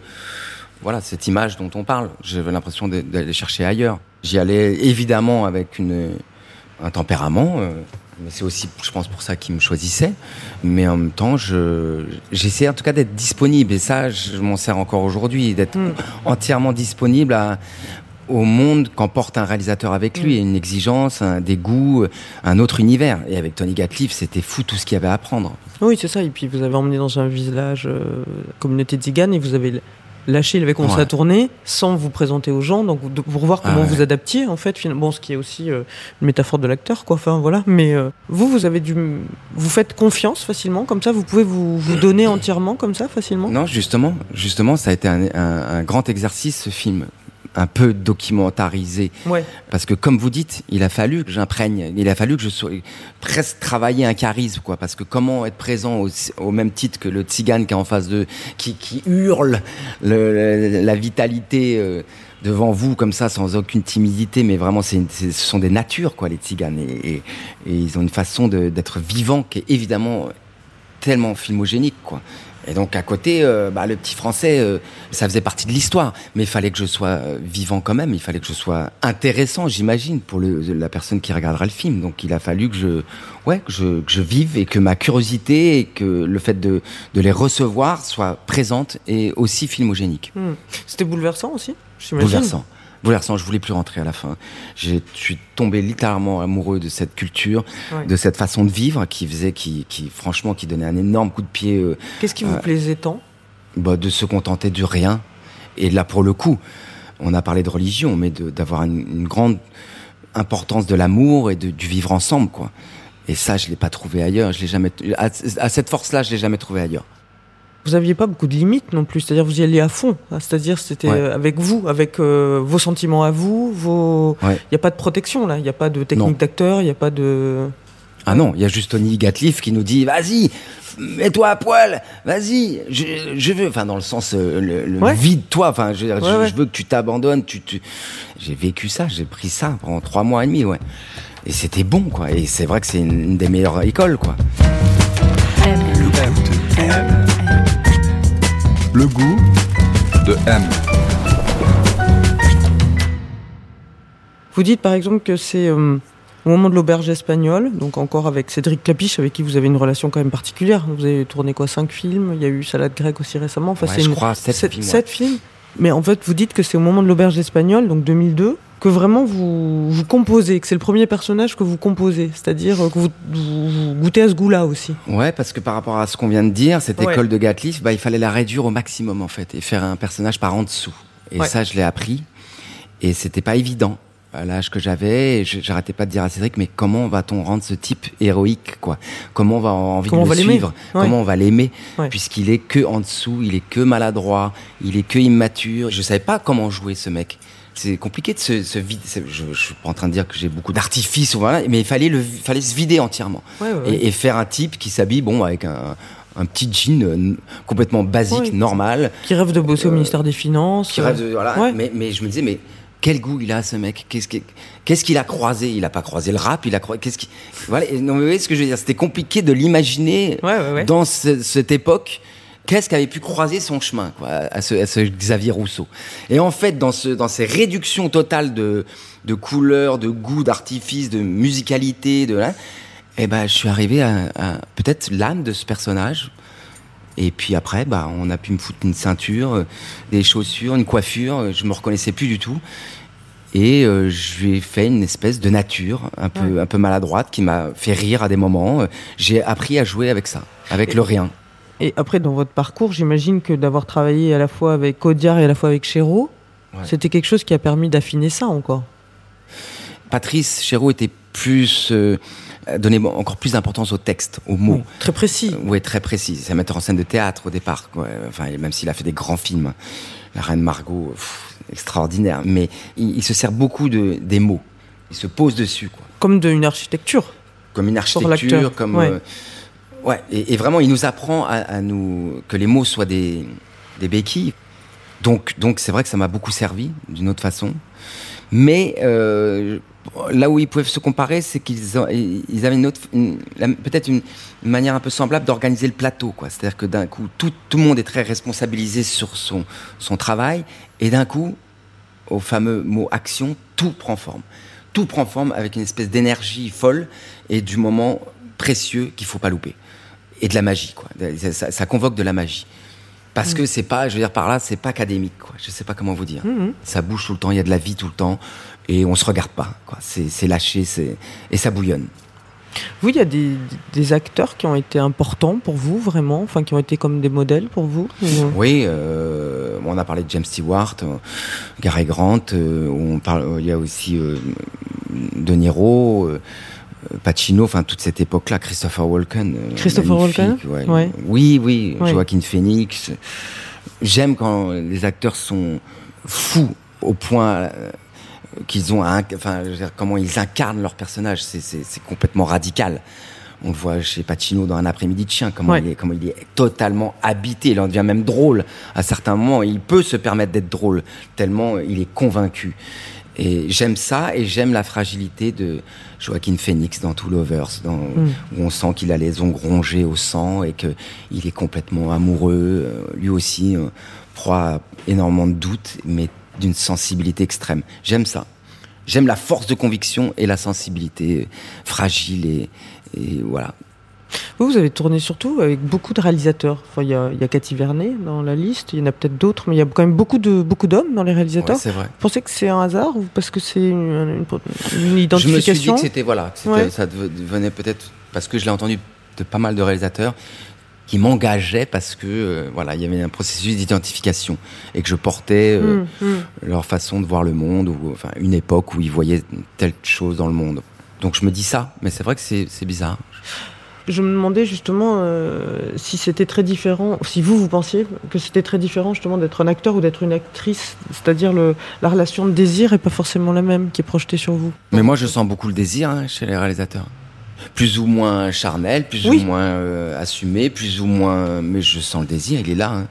S2: voilà, cette image dont on parle. J'avais l'impression d'aller chercher ailleurs. J'y allais évidemment avec une, un tempérament, euh, mais c'est aussi, je pense, pour ça qu'ils me choisissaient. Mais en même temps, j'essayais en tout cas d'être disponible, et ça, je m'en sers encore aujourd'hui, d'être hmm. entièrement disponible à, au monde qu'emporte un réalisateur avec lui, mm. une exigence, des goûts, un autre univers. Et avec Tony Gatliff, c'était fou tout ce qu'il y avait à apprendre.
S1: Oui, c'est ça. Et puis vous avez emmené dans un village, euh, communauté tzigane, et vous avez lâché, il avait commencé à tourner sans vous présenter aux gens, donc pour voir comment vous adaptiez en fait. Bon, ce qui est aussi euh, une métaphore de l'acteur, quoi. Enfin voilà. Mais euh, vous, vous avez dû, vous faites confiance facilement, comme ça, vous pouvez vous, vous donner entièrement comme ça facilement?
S2: Non, justement, justement, ça a été un, un grand exercice ce film un peu documentarisé. Parce que comme vous dites, il a fallu que j'imprègne, il a fallu que je sois presque travailler un charisme, quoi. Parce que comment être présent au, même titre que le tzigane qui est en face de, qui, qui hurle la vitalité. Euh, devant vous comme ça sans aucune timidité mais vraiment c'est ce sont des natures quoi les tziganes et, et ils ont une façon d'être vivants qui est évidemment tellement filmogénique quoi et donc à côté, euh, bah, le petit français, euh, ça faisait partie de l'histoire, mais il fallait que je sois euh, vivant quand même, il fallait que je sois intéressant, j'imagine, pour le, la personne qui regardera le film. Donc il a fallu que je, ouais, que je, que je vive et que ma curiosité et que le fait de, de les recevoir soit présente et aussi filmogénique.
S1: Hmm. C'était bouleversant aussi,
S2: j'imagine. Bouleversant bouleversant. Je voulais plus rentrer à la fin. Je suis tombé littéralement amoureux de cette culture, de cette façon de vivre qui faisait, qui, qui franchement, qui donnait un énorme coup de pied. Euh,
S1: Qu'est-ce qui vous euh, plaisait tant?
S2: bah, De se contenter du rien. Et là, pour le coup, on a parlé de religion, mais d'avoir une, grande importance de l'amour et de, du vivre ensemble, quoi. Et ça, je l'ai pas trouvé ailleurs. Je l'ai jamais. À, à cette force-là, je l'ai jamais trouvé ailleurs
S1: vous aviez pas beaucoup de limites non plus, c'est-à-dire vous y alliez à fond, hein. c'est-à-dire c'était euh, avec vous, avec euh, vos sentiments à vous, vos. Il n'y a pas de protection là, il n'y a pas de technique d'acteur, il n'y a pas de.
S2: Ah non, il y a juste Tony Gatliff qui nous dit vas-y, mets-toi à poil, vas-y, je, veux, enfin dans le sens euh, le, vide-toi, enfin je, je, veux que tu t'abandonnes, tu, tu... j'ai vécu ça, j'ai pris ça pendant trois mois et demi, ouais, et c'était bon quoi, et c'est vrai que c'est une, des meilleures écoles quoi.
S4: Le goût de M.
S1: Vous dites par exemple que c'est euh, au moment de l'auberge espagnole, donc encore avec Cédric Clapiche, avec qui vous avez une relation quand même particulière. Vous avez tourné quoi Cinq films? Il y a eu Salade grecque aussi récemment.
S2: Enfin, c'est je crois sept, films.
S1: Sept films. Mais en fait, vous dites que c'est au moment de l'auberge espagnole, donc 2002, que vraiment vous, vous composez, que c'est le premier personnage que vous composez, c'est-à-dire que vous, goûtez à ce goût-là aussi.
S2: Ouais, parce que par rapport à ce qu'on vient de dire, cette école de Gatliff, bah, il fallait la réduire au maximum en fait et faire un personnage par en dessous. Et ça, je l'ai appris et c'était pas évident. à l'âge que j'avais, j'arrêtais pas de dire à Cédric, mais comment va-t-on rendre ce type héroïque, quoi? Comment on va avoir envie de le suivre? Comment on va l'aimer? Puisqu'il est que en dessous, il est que maladroit, il est que immature. Je savais pas comment jouer ce mec. C'est compliqué de se, se vider. Je, je, suis pas en train de dire que j'ai beaucoup d'artifices, voilà, mais il fallait, le, fallait se vider entièrement et, et, faire un type qui s'habille, bon, avec un, un petit jean euh, complètement basique, normal.
S1: Qui rêve de bosser au euh, ministère des Finances.
S2: Qui rêve de, voilà. Mais, mais je me disais, mais quel goût il a ce mec? Qu'est-ce qu'il a croisé? Il a pas croisé le rap, il a croisé. Qu'est-ce qui Voilà. Non, mais vous voyez ce que je veux dire? C'était compliqué de l'imaginer dans cette époque. Qu'est-ce qui avait pu croiser son chemin quoi, à, ce, à, ce, Xavier Rousseau Et en fait, dans, ce, dans ces réductions totales de, de couleurs, de goût, d'artifice, de musicalité, de là, eh ben, je suis arrivé à, peut-être l'âme de ce personnage. Et puis après, bah, on a pu me foutre une ceinture, euh, des chaussures, une coiffure. Euh, je me reconnaissais plus du tout. Et euh, je lui ai fait une espèce de nature un peu, un peu maladroite qui m'a fait rire à des moments. J'ai appris à jouer avec ça, avec le rien.
S1: Et après, dans votre parcours, j'imagine que d'avoir travaillé à la fois avec Audiard et à la fois avec Chéreau, c'était quelque chose qui a permis d'affiner ça encore.
S2: Patrice Chéreau était plus donner encore plus d'importance au texte, aux mots.
S1: très précis.
S2: oui, très précis. C'est un metteur en scène de théâtre au départ. Enfin, même s'il a fait des grands films. La Reine Margot, extraordinaire. Mais il, se sert beaucoup de, des mots. Il se pose dessus. Quoi.
S1: Comme d'une architecture.
S2: Comme une architecture, comme. Ouais. Euh, et, vraiment, il nous apprend à, nous que les mots soient des, des béquilles. Donc, donc c'est vrai que ça m'a beaucoup servi d'une autre façon. Mais euh, là où ils peuvent se comparer, c'est qu'ils ils avaient une autre, peut-être une, manière un peu semblable d'organiser le plateau, quoi. C'est-à-dire que d'un coup, tout, tout, le monde est très responsabilisé sur son, son travail, et d'un coup, au fameux mot action, tout prend forme. Tout prend forme avec une espèce d'énergie folle et du moment précieux qu'il faut pas louper. Et de la magie, quoi. Ça, ça convoque de la magie. Parce mm. que c'est pas, je veux dire par là, c'est pas académique, quoi. Je sais pas comment vous dire. Mm, mm. Ça bouge tout le temps, il y a de la vie tout le temps et on se regarde pas. C'est lâché, et ça bouillonne.
S1: Vous, il y a des, acteurs qui ont été importants pour vous, vraiment, enfin qui ont été comme des modèles pour vous
S2: Oui, euh, on a parlé de James Stewart, euh, Gary Grant, euh, on parle, il y a aussi De Niro. Pacino, enfin toute cette époque-là, Christopher Walken.
S1: Christopher Walken
S2: Oui, oui, Joaquin Phoenix. J'aime quand les acteurs sont fous au point qu'ils ont, enfin, comment ils incarnent leur personnage, c'est complètement radical. On le voit chez Pacino dans un après-midi de chien, comment, il est, comment il est totalement habité. Il en devient même drôle à certains moments. Il peut se permettre d'être drôle, tellement il est convaincu. Et j'aime ça, et j'aime la fragilité de Joaquin Phoenix dans Two Lovers, dans, mm. où on sent qu'il a les ongles rongés au sang et qu'il est complètement amoureux. Euh, lui aussi euh, proie énormément de doutes, mais d'une sensibilité extrême. J'aime ça. J'aime la force de conviction et la sensibilité fragile et, voilà.
S1: Vous, vous avez tourné surtout avec beaucoup de réalisateurs. Enfin, il y a, y a Cathy Vernet dans la liste, il y en a peut-être d'autres, mais il y a quand même beaucoup de beaucoup d'hommes dans les réalisateurs.
S2: c'est vrai. Vous
S1: pensez que c'est un hasard ou parce que c'est une, une, identification Je me suis dit
S2: que c'était voilà, ça devenait peut-être parce que je l'ai entendu de pas mal de réalisateurs qui m'engageaient parce que euh, voilà, il y avait un processus d'identification et que je portais euh, mmh, mmh. leur façon de voir le monde ou enfin une époque où ils voyaient telle chose dans le monde. Donc je me dis ça, mais c'est vrai que c'est bizarre.
S1: Je me demandais justement euh, si c'était très différent, si vous, vous pensiez que c'était très différent justement d'être un acteur ou d'être une actrice, c'est-à-dire la relation de désir est pas forcément la même qui est projetée sur vous.
S2: Mais moi, je sens beaucoup le désir hein, chez les réalisateurs plus ou moins charnel, plus ou moins euh, assumé, plus ou moins. Mais je sens le désir, il est là. Hein.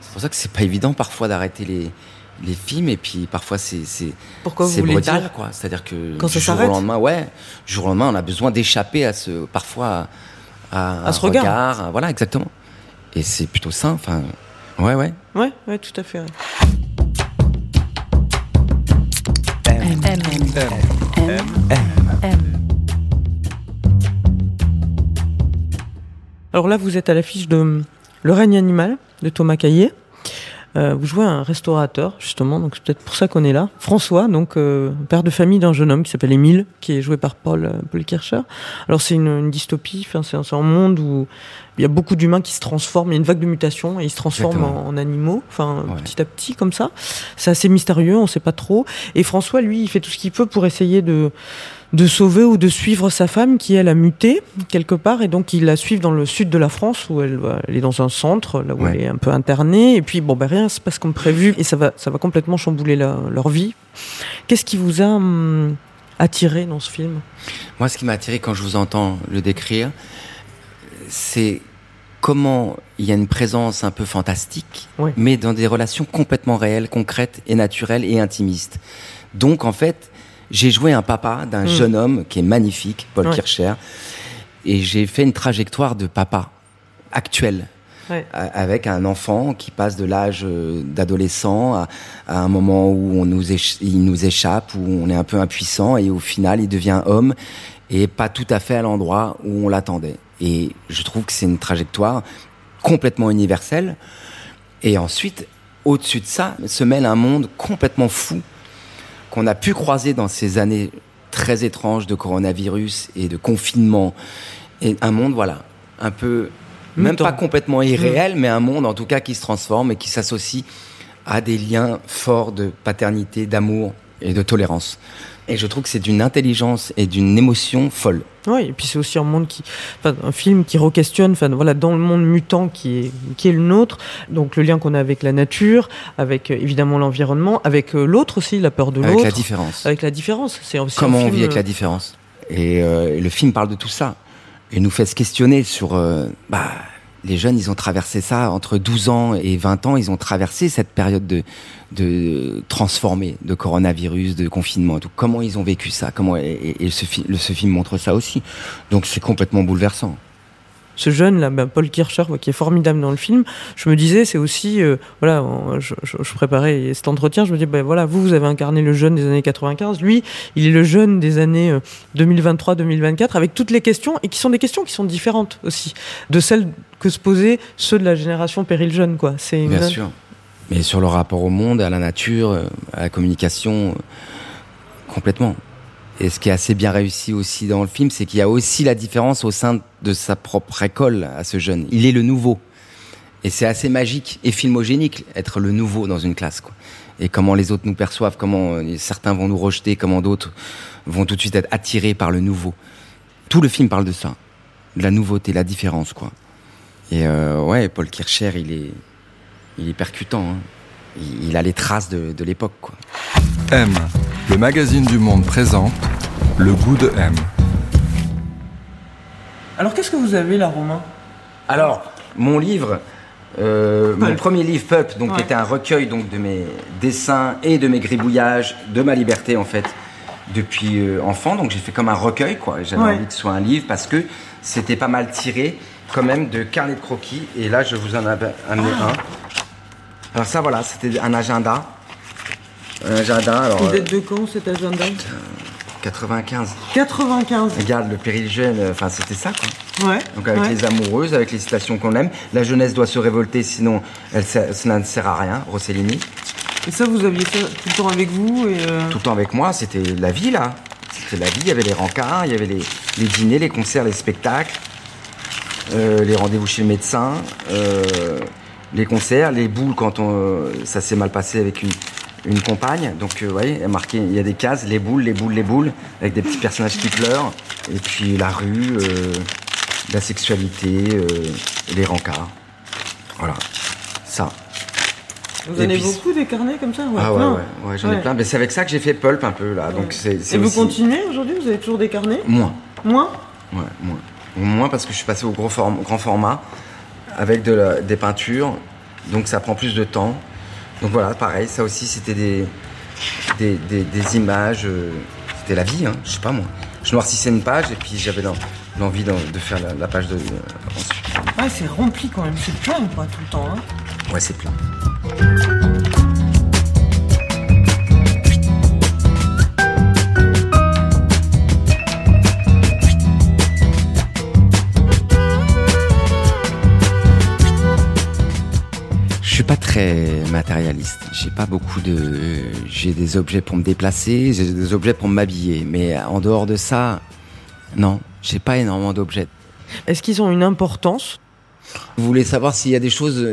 S2: C'est pour ça que c'est pas évident parfois d'arrêter les, les films et puis parfois c'est c'est c'est brutal quoi. C'est-à-dire que
S1: Quand
S2: du jour au lendemain, ouais, du jour au lendemain, on a besoin d'échapper à ce parfois à,
S1: à, ce regard.
S2: voilà exactement. Et c'est plutôt sain. Enfin, ouais, ouais.
S1: Ouais, ouais, tout à fait.
S4: M. M. M. M.
S1: Alors là, vous êtes à l'affiche de Le règne animal de Thomas Caillet. Euh, vous jouez un restaurateur, justement, donc c'est peut-être pour ça qu'on est là. François, donc euh, père de famille d'un jeune homme qui s'appelle Émile, qui est joué par Paul, euh, Paul Kircher. Alors c'est une, une dystopie, enfin, c'est un, c'est un monde où il y a beaucoup d'humains qui se transforment, il y a une vague de mutation et ils se transforment en, en, animaux, enfin
S2: Ouais.
S1: petit à petit comme ça. C'est assez mystérieux, on sait pas trop. Et François, lui, il fait tout ce qu'il peut pour essayer de de sauver ou de suivre sa femme qui elle a muté quelque part et donc il la suivent dans le sud de la France où elle, est dans un centre là où
S2: Ouais.
S1: elle est un peu internée et puis bon ben rien se passe comme prévu et ça va ça va complètement chambouler la- leur vie. Qu'est-ce qui vous a hum, attiré dans ce film?
S2: Moi, ce qui m'a attiré quand je vous entends le décrire, c'est comment il y a une présence un peu fantastique,
S1: Ouais.
S2: mais dans des relations complètement réelles, concrètes et naturelles et intimistes. Donc, en fait, j'ai joué un papa d'un
S1: Mm.
S2: jeune homme qui est magnifique, Paul
S1: Ouais.
S2: Kircher, et j'ai fait une trajectoire de papa actuel.
S1: Ouais.
S2: avec un enfant qui passe de l'âge euh, d'adolescent à, à un moment où on nous éch- il nous échappe, où on est un peu impuissant et au final il devient homme et pas tout à fait à l'endroit où on l'attendait. Et je trouve que c'est une trajectoire complètement universelle. Et ensuite, au-dessus de ça, se mêle un monde complètement fou qu'on a pu croiser dans ces années très étranges de coronavirus et de confinement. Et un monde, voilà, un peu, même pas complètement irréel, mais un monde en tout cas qui se transforme et qui s'associe à des liens forts de paternité, d'amour et de tolérance. Et je trouve que c'est d'une intelligence et d'une émotion folle.
S1: Oui, et puis c'est aussi un monde qui, enfin, un film qui re-questionne, enfin voilà, dans le monde mutant qui est qui est le nôtre, donc le lien qu'on a avec la nature, avec euh, évidemment l'environnement, avec euh, l'autre aussi, la peur de
S2: Avec
S1: l'autre,
S2: la différence.
S1: avec la différence. C'est aussi un
S2: Comment on
S1: film,
S2: vit avec
S1: euh,
S2: la différence? Et, euh, et le film parle de tout ça. Et nous fait se questionner sur... euh, bah, les jeunes, ils ont traversé ça entre 12 ans et 20 ans. Ils ont traversé cette période de, de transformée, de coronavirus, de confinement. tout. Comment ils ont vécu ça? Comment Et, le- ce film montre ça aussi. Donc c'est complètement bouleversant.
S1: Ce jeune là, ben, Paul Kircher, qui est formidable dans le film. Je me disais, c'est aussi, euh, voilà, je, je- je préparais cet entretien, je me dis, ben voilà, vous, vous avez incarné le jeune des années 95, lui, il est le jeune des années euh, 2023-2024, avec toutes les questions et qui sont des questions qui sont différentes aussi de celles que se posaient ceux de la génération péril jeune, quoi. C'est
S2: Bien sûr. Mais sur le rapport au monde, à la nature, euh, à la communication, euh, complètement. Et ce qui est assez bien réussi aussi dans le film, c'est qu'il y a aussi la différence au sein de sa propre école à ce jeune. Il est le nouveau. Et c'est assez magique et filmogénique, être le nouveau dans une classe. Et comment les autres nous perçoivent, comment euh, certains vont nous rejeter, comment d'autres vont tout de suite être attirés par le nouveau. Tout le film parle de ça. De la nouveauté, la différence. Et euh, ouais, Paul Kircher, il est, il est percutant. hein. Il, a les traces de, de l'époque, quoi.
S4: M, le magazine du monde présente Le goût de M.
S1: Alors qu'est-ce que vous avez là, Romain?
S2: Alors, mon livre, euh, mon premier livre, Pup, donc,
S1: Ouais.
S2: qui était un recueil donc, de mes dessins et de mes gribouillages, de ma liberté, en fait, depuis euh, enfant. Donc, j'ai fait comme un recueil, quoi. J'avais
S1: Ouais.
S2: envie que ce soit un livre parce que c'était pas mal tiré, quand même, de carnet de croquis. Et là, je vous en avais amené
S1: Ah.
S2: un. Alors, ça, voilà, c'était un agenda. Un agenda, alors.
S1: Il
S2: euh,
S1: date de quand cet agenda
S2: 95.
S1: 95.
S2: Regarde, le péril jeune, euh, enfin, c'était ça, quoi.
S1: Ouais.
S2: Donc avec
S1: ouais.
S2: les amoureuses, avec les citations qu'on aime. La jeunesse doit se révolter, sinon elle, cela ne sert à rien. Rossellini.
S1: Et ça, vous aviez ça tout le temps avec vous et euh,
S2: Tout le temps avec moi, c'était la vie là. C'était la vie, il y avait les rencarts, il y avait les, les dîners, les concerts, les spectacles, euh, les rendez-vous chez le médecin, euh, les concerts, les boules quand on, euh, ça s'est mal passé avec une, une compagne. Donc, euh, vous voyez, il y a marqué, il y a des cases, les boules, les boules, les boules, avec des petits personnages qui pleurent. Et puis la rue, euh, la sexualité, euh, les rencarts. Voilà, ça.
S1: vous en avez beaucoup des carnets comme ça
S2: ah ouais,
S1: plein.
S2: ouais, ouais, j'en ai plein. Mais c'est avec ça que j'ai fait Pulp un peu là. Donc c'est c'est
S1: Et vous
S2: aussi-
S1: continuez aujourd'hui Vous avez toujours des carnets?
S2: Moins.
S1: Moins?
S2: Ouais, moins. Moins parce que je suis passé au gros form- grand format avec de la- des peintures, donc ça prend plus de temps. Donc voilà, pareil, ça aussi c'était des, des, des- des images, euh, c'était la vie, hein, je sais pas moi. Je noircissais une page et puis j'avais l'en- l'envie de faire la, la page de, euh, ensuite.
S1: Ouais, c'est rempli quand même. C'est plein quoi tout le temps. Hein.
S2: Ouais, c'est plein. Très matérialiste. J'ai pas beaucoup de. J'ai des objets pour me déplacer, j'ai des objets pour m'habiller. Mais en dehors de ça, non, j'ai pas énormément d'objets.
S1: Est-ce qu'ils ont une importance?
S2: Vous voulez savoir s'il y a des choses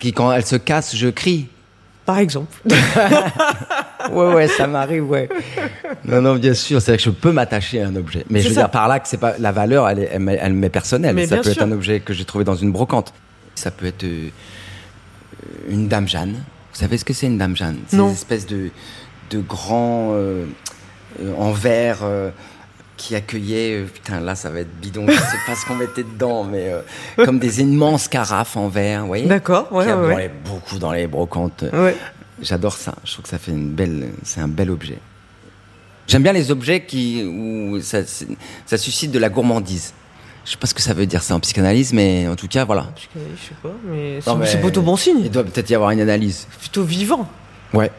S2: qui, quand elles se cassent, je crie?
S1: Par exemple. (laughs)
S2: ouais, ouais, ça m'arrive, ouais. Non, non, bien sûr, c'est vrai que je peux m'attacher à un objet. Mais je veux
S1: ça.
S2: dire par là que c'est pas la valeur, elle, est, elle, m'est- elle m'est personnelle.
S1: Mais
S2: ça peut
S1: sûr.
S2: être un objet que j'ai trouvé dans une brocante. Ça peut être euh, une dame Jeanne. Vous savez ce que c'est une dame Jeanne? C'est une espèce de, de grand euh, euh, en verre euh, qui accueillait. putain, là, ça va être bidon. Je sais pas ce qu'on mettait dedans, mais euh, comme des immenses carafes en verre, vous voyez?
S1: D'accord, ouais,
S2: Qui
S1: ouais,
S2: beaucoup dans les brocantes.
S1: Ouais.
S2: J'adore ça. Je trouve que ça fait une belle, c'est un bel objet. J'aime bien les objets qui, où ça, ça suscite de la gourmandise. Je sais pas ce que ça veut dire ça en psychanalyse, mais en tout cas, voilà.
S1: Je sais pas, mais c'est
S2: mais
S1: c'est plutôt bon signe.
S2: Il doit peut-être y avoir une analyse.
S1: Plutôt vivant.
S2: Ouais.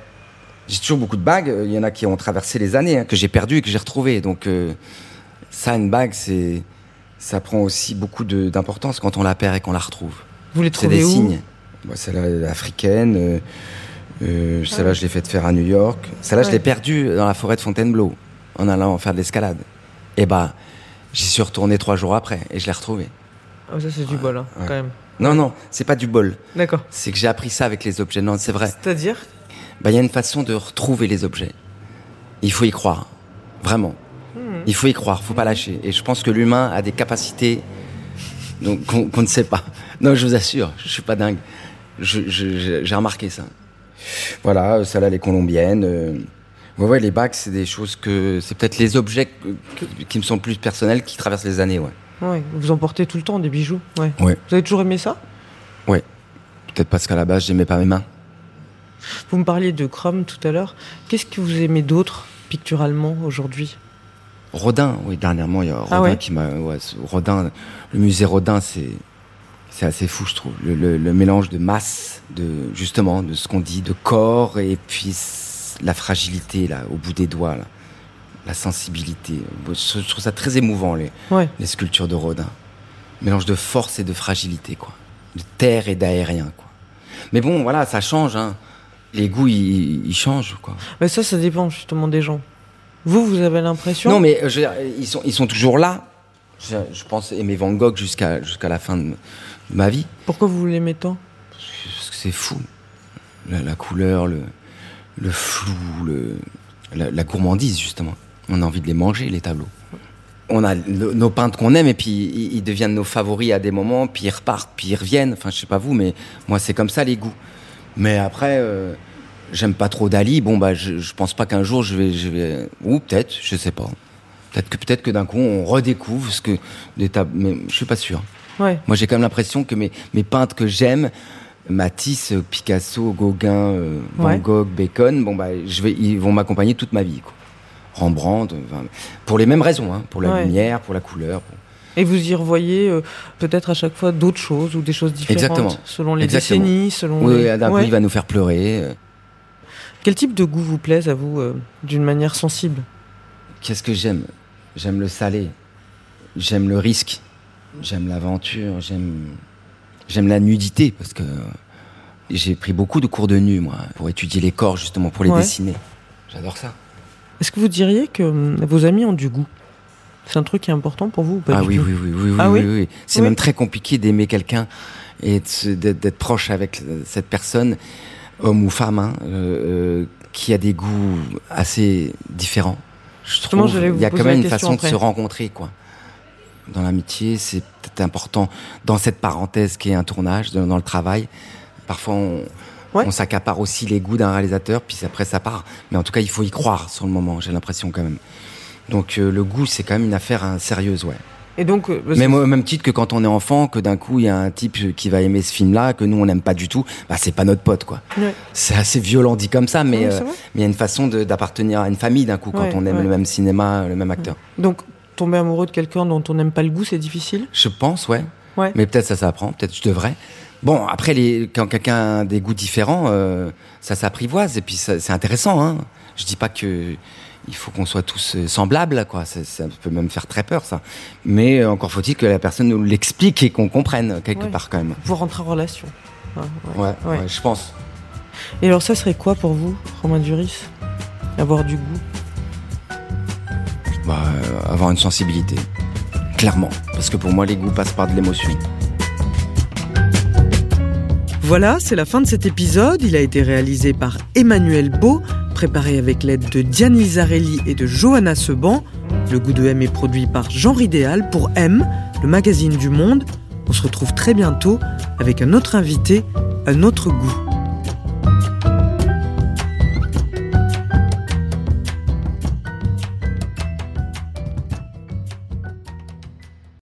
S2: J'ai toujours beaucoup de bagues. Il y en a qui ont traversé les années, hein, que j'ai perdues et que j'ai retrouvées. Donc, euh, ça, une bague, c'est, ça prend aussi beaucoup d'importance quand on la perd et qu'on la retrouve.
S1: Vous les
S2: C'est
S1: trouvez
S2: des
S1: où
S2: signes. Moi, celle-là elle est africaine. euh, euh, celle-là, je l'ai faite faire à New York. Celle-là, je l'ai perdue dans la forêt de Fontainebleau en allant faire de l'escalade. Et bah, j'y suis retourné trois jours après et je l'ai retrouvée.
S1: Ah, Ça, c'est du bol, hein,
S2: ouais.
S1: quand même.
S2: Non, non, c'est pas du bol.
S1: D'accord.
S2: C'est que j'ai appris ça avec les objets. Non, c'est vrai.
S1: C'est-à-dire
S2: Bah, il y a une façon de retrouver les objets. Il faut y croire. Vraiment. Il faut y croire, faut pas lâcher. Et je pense que l'humain a des capacités qu'on ne sait pas. Non, je vous assure, je suis pas dingue. J'ai remarqué ça. Voilà, celle-là, les colombiennes. euh, Ouais, ouais, les bacs, c'est des choses que. C'est peut-être les objets que- qui me sont plus personnels qui traversent les années, ouais.
S1: Ouais, vous en portez tout le temps des bijoux. Ouais.
S2: Ouais.
S1: Vous avez toujours aimé ça?
S2: Ouais. Peut-être parce qu'à la base, j'aimais pas mes mains.
S1: Vous me parliez de Chrome tout à l'heure. Qu'est-ce que vous aimez d'autre picturalement aujourd'hui?
S2: Rodin, oui, dernièrement, il y a Rodin
S1: Ah ouais
S2: qui m'a. Ouais, Rodin, le musée Rodin, c'est. C'est assez fou, je trouve. Le, le- le mélange de masse, de justement, de ce qu'on dit, de corps, et puis la fragilité, là, au bout des doigts, là. La sensibilité. Je, trouve ça très émouvant, les,
S1: Ouais.
S2: les sculptures de Rodin. Mélange de force et de fragilité, quoi. De terre et d'aérien, quoi. Mais bon, voilà, ça change, hein. Les goûts, ils, ils changent, quoi.
S1: Mais ça, ça dépend justement des gens. Vous, vous avez l'impression
S2: Non, mais euh, je ils, sont, ils sont toujours là. Je, je pense aimer Van Gogh jusqu'à jusqu'à la fin de, de ma vie.
S1: Pourquoi vous l'aimez tant?
S2: Parce que c'est fou. La, la couleur, le, le flou, le, la, la gourmandise, justement. On a envie de les manger, les tableaux. On a no- nos peintres qu'on aime et puis ils, ils deviennent nos favoris à des moments, puis ils repartent, puis ils reviennent. Enfin, je sais pas vous, mais moi, c'est comme ça les goûts. Mais après, euh, j'aime pas trop Dali. Bon, bah, je, je pense pas qu'un jour je vais, je vais. Ou peut-être, je sais pas. Peut-être que, peut-être que d'un coup, on redécouvre ce que des. Mais je suis pas sûr.
S1: Ouais.
S2: Moi, j'ai quand même l'impression que mes, mes peintres que j'aime, Matisse, Picasso, Gauguin, euh, Van
S1: Ouais.
S2: Gogh, Bacon, bon, bah, je vais, ils vont m'accompagner toute ma vie. Quoi. Rembrandt, enfin, pour les mêmes raisons, hein, pour la
S1: Ouais.
S2: lumière, pour la couleur. pour-
S1: Et vous y revoyez euh, peut-être à chaque fois d'autres choses ou des choses différentes
S2: Exactement.
S1: selon les
S2: Exactement.
S1: décennies, selon
S2: Oui,
S1: les...
S2: d'un
S1: Ouais.
S2: il va nous faire pleurer. euh.
S1: Quel type de goût vous plaise à vous euh, d'une manière sensible?
S2: Qu'est-ce que j'aime? J'aime le salé. J'aime le risque. J'aime l'aventure. J'aime, j'aime la nudité parce que j'ai pris beaucoup de cours de nu, moi, pour étudier les corps, justement, pour les
S1: Ouais.
S2: dessiner. J'adore ça.
S1: Est-ce que vous diriez que hum, vos amis ont du goût? C'est un truc qui est important pour vous ou pas
S2: ah
S1: du
S2: oui, oui, oui, oui, oui,
S1: Ah
S2: oui,
S1: oui
S2: oui. C'est même très compliqué d'aimer quelqu'un et d'être proche avec euh, cette personne, homme ou femme, hein, euh, euh, qui a des goûts assez différents. Je trouve
S1: j'allais
S2: il
S1: vous
S2: y a quand même une façon
S1: après.
S2: de se rencontrer, quoi. Dans l'amitié, c'est peut-être important. Dans cette parenthèse qui est un tournage, dans, le travail, parfois on,
S1: Ouais.
S2: on s'accapare aussi les goûts d'un réalisateur, puis après ça part. Mais en tout cas, il faut y croire sur le moment. J'ai l'impression quand même. Donc euh, le goût, c'est quand même une affaire hein, sérieuse, ouais.
S1: Et donc, euh,
S2: Même au même titre que quand on est enfant, que d'un coup il y a un type qui va aimer ce film-là, que nous on n'aime pas du tout, bah c'est pas notre pote quoi.
S1: Ouais.
S2: C'est assez violent dit comme ça, mais euh, mais il y a une façon d'appartenir à une famille d'un coup quand
S1: Ouais,
S2: on aime
S1: ouais.
S2: le même cinéma, le même acteur.
S1: donc tomber amoureux de quelqu'un dont on n'aime pas le goût, c'est difficile
S2: Je pense, ouais.
S1: Ouais.
S2: Mais peut-être ça s'apprend, peut-être je devrais. Bon, après les, quand quelqu'un a des goûts différents, euh, ça s'apprivoise et puis c'est intéressant. Hein. Je dis pas que il faut qu'on soit tous euh, semblables, quoi. Ça, ça peut même faire très peur, ça. Mais euh, encore faut-il que la personne nous l'explique et qu'on comprenne quelque
S1: Ouais.
S2: part quand même.
S1: Pour rentrer en relation.
S2: Ouais, ouais, je pense.
S1: Et alors ça serait quoi pour vous, Romain Duris? Avoir du goût?
S2: Bah, Avoir une sensibilité. Clairement. Parce que pour moi, les goûts passent par de l'émotion.
S1: Voilà, c'est la fin de cet épisode. Il a été réalisé par Emmanuel Beau, préparé avec l'aide de Diane Lizarelli et de Johanna Seban. Le goût de M est produit par Jean Ridéal pour M, le magazine du monde. On se retrouve très bientôt avec un autre invité, un autre goût.